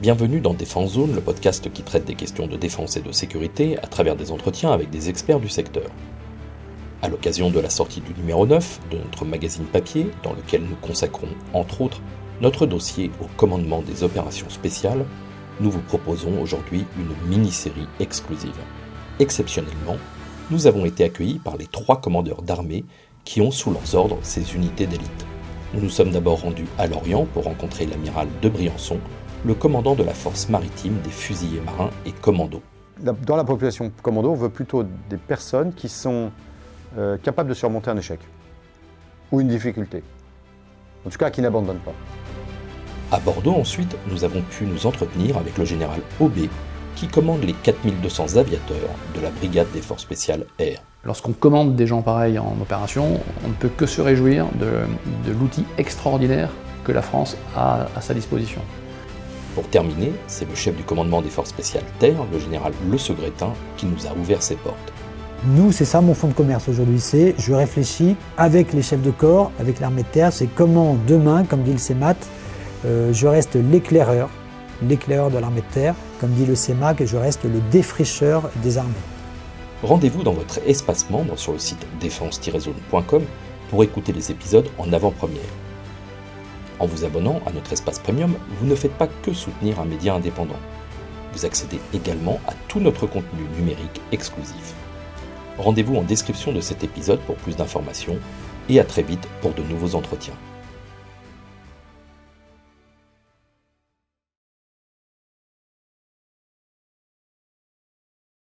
Bienvenue dans Défense Zone, le podcast qui traite des questions de défense et de sécurité à travers des entretiens avec des experts du secteur. À l'occasion de la sortie du numéro 9 de notre magazine papier, dans lequel nous consacrons, entre autres, notre dossier au commandement des opérations spéciales, nous vous proposons aujourd'hui une mini-série exclusive. Exceptionnellement, nous avons été accueillis par les trois commandeurs d'armée qui ont sous leurs ordres ces unités d'élite. Nous nous sommes d'abord rendus à Lorient pour rencontrer l'amiral de Briançon, le commandant de la force maritime des fusiliers marins et commandos. Dans la population commando, on veut plutôt des personnes qui sont euh, capables de surmonter un échec ou une difficulté. En tout cas, qui n'abandonnent pas. À Bordeaux, ensuite, nous avons pu nous entretenir avec le général Aubé, qui commande les 4200 aviateurs de la brigade des forces spéciales air. Lorsqu'on commande des gens pareils en opération, on ne peut que se réjouir de, l'outil extraordinaire que la France a à sa disposition. Pour terminer, c'est le chef du commandement des forces spéciales Terre, le général Le Segretin, qui nous a ouvert ses portes. Nous, c'est ça mon fonds de commerce aujourd'hui, c'est je réfléchis avec les chefs de corps, avec l'armée de terre, c'est comment demain, comme dit le CEMAT, euh, je reste l'éclaireur, l'éclaireur de l'armée de terre, comme dit le CEMAC, je reste le défricheur des armées. Rendez-vous dans votre espace membre sur le site défense-zone.com pour écouter les épisodes en avant-première. En vous abonnant à notre espace premium, vous ne faites pas que soutenir un média indépendant. Vous accédez également à tout notre contenu numérique exclusif. Rendez-vous en description de cet épisode pour plus d'informations et à très vite pour de nouveaux entretiens.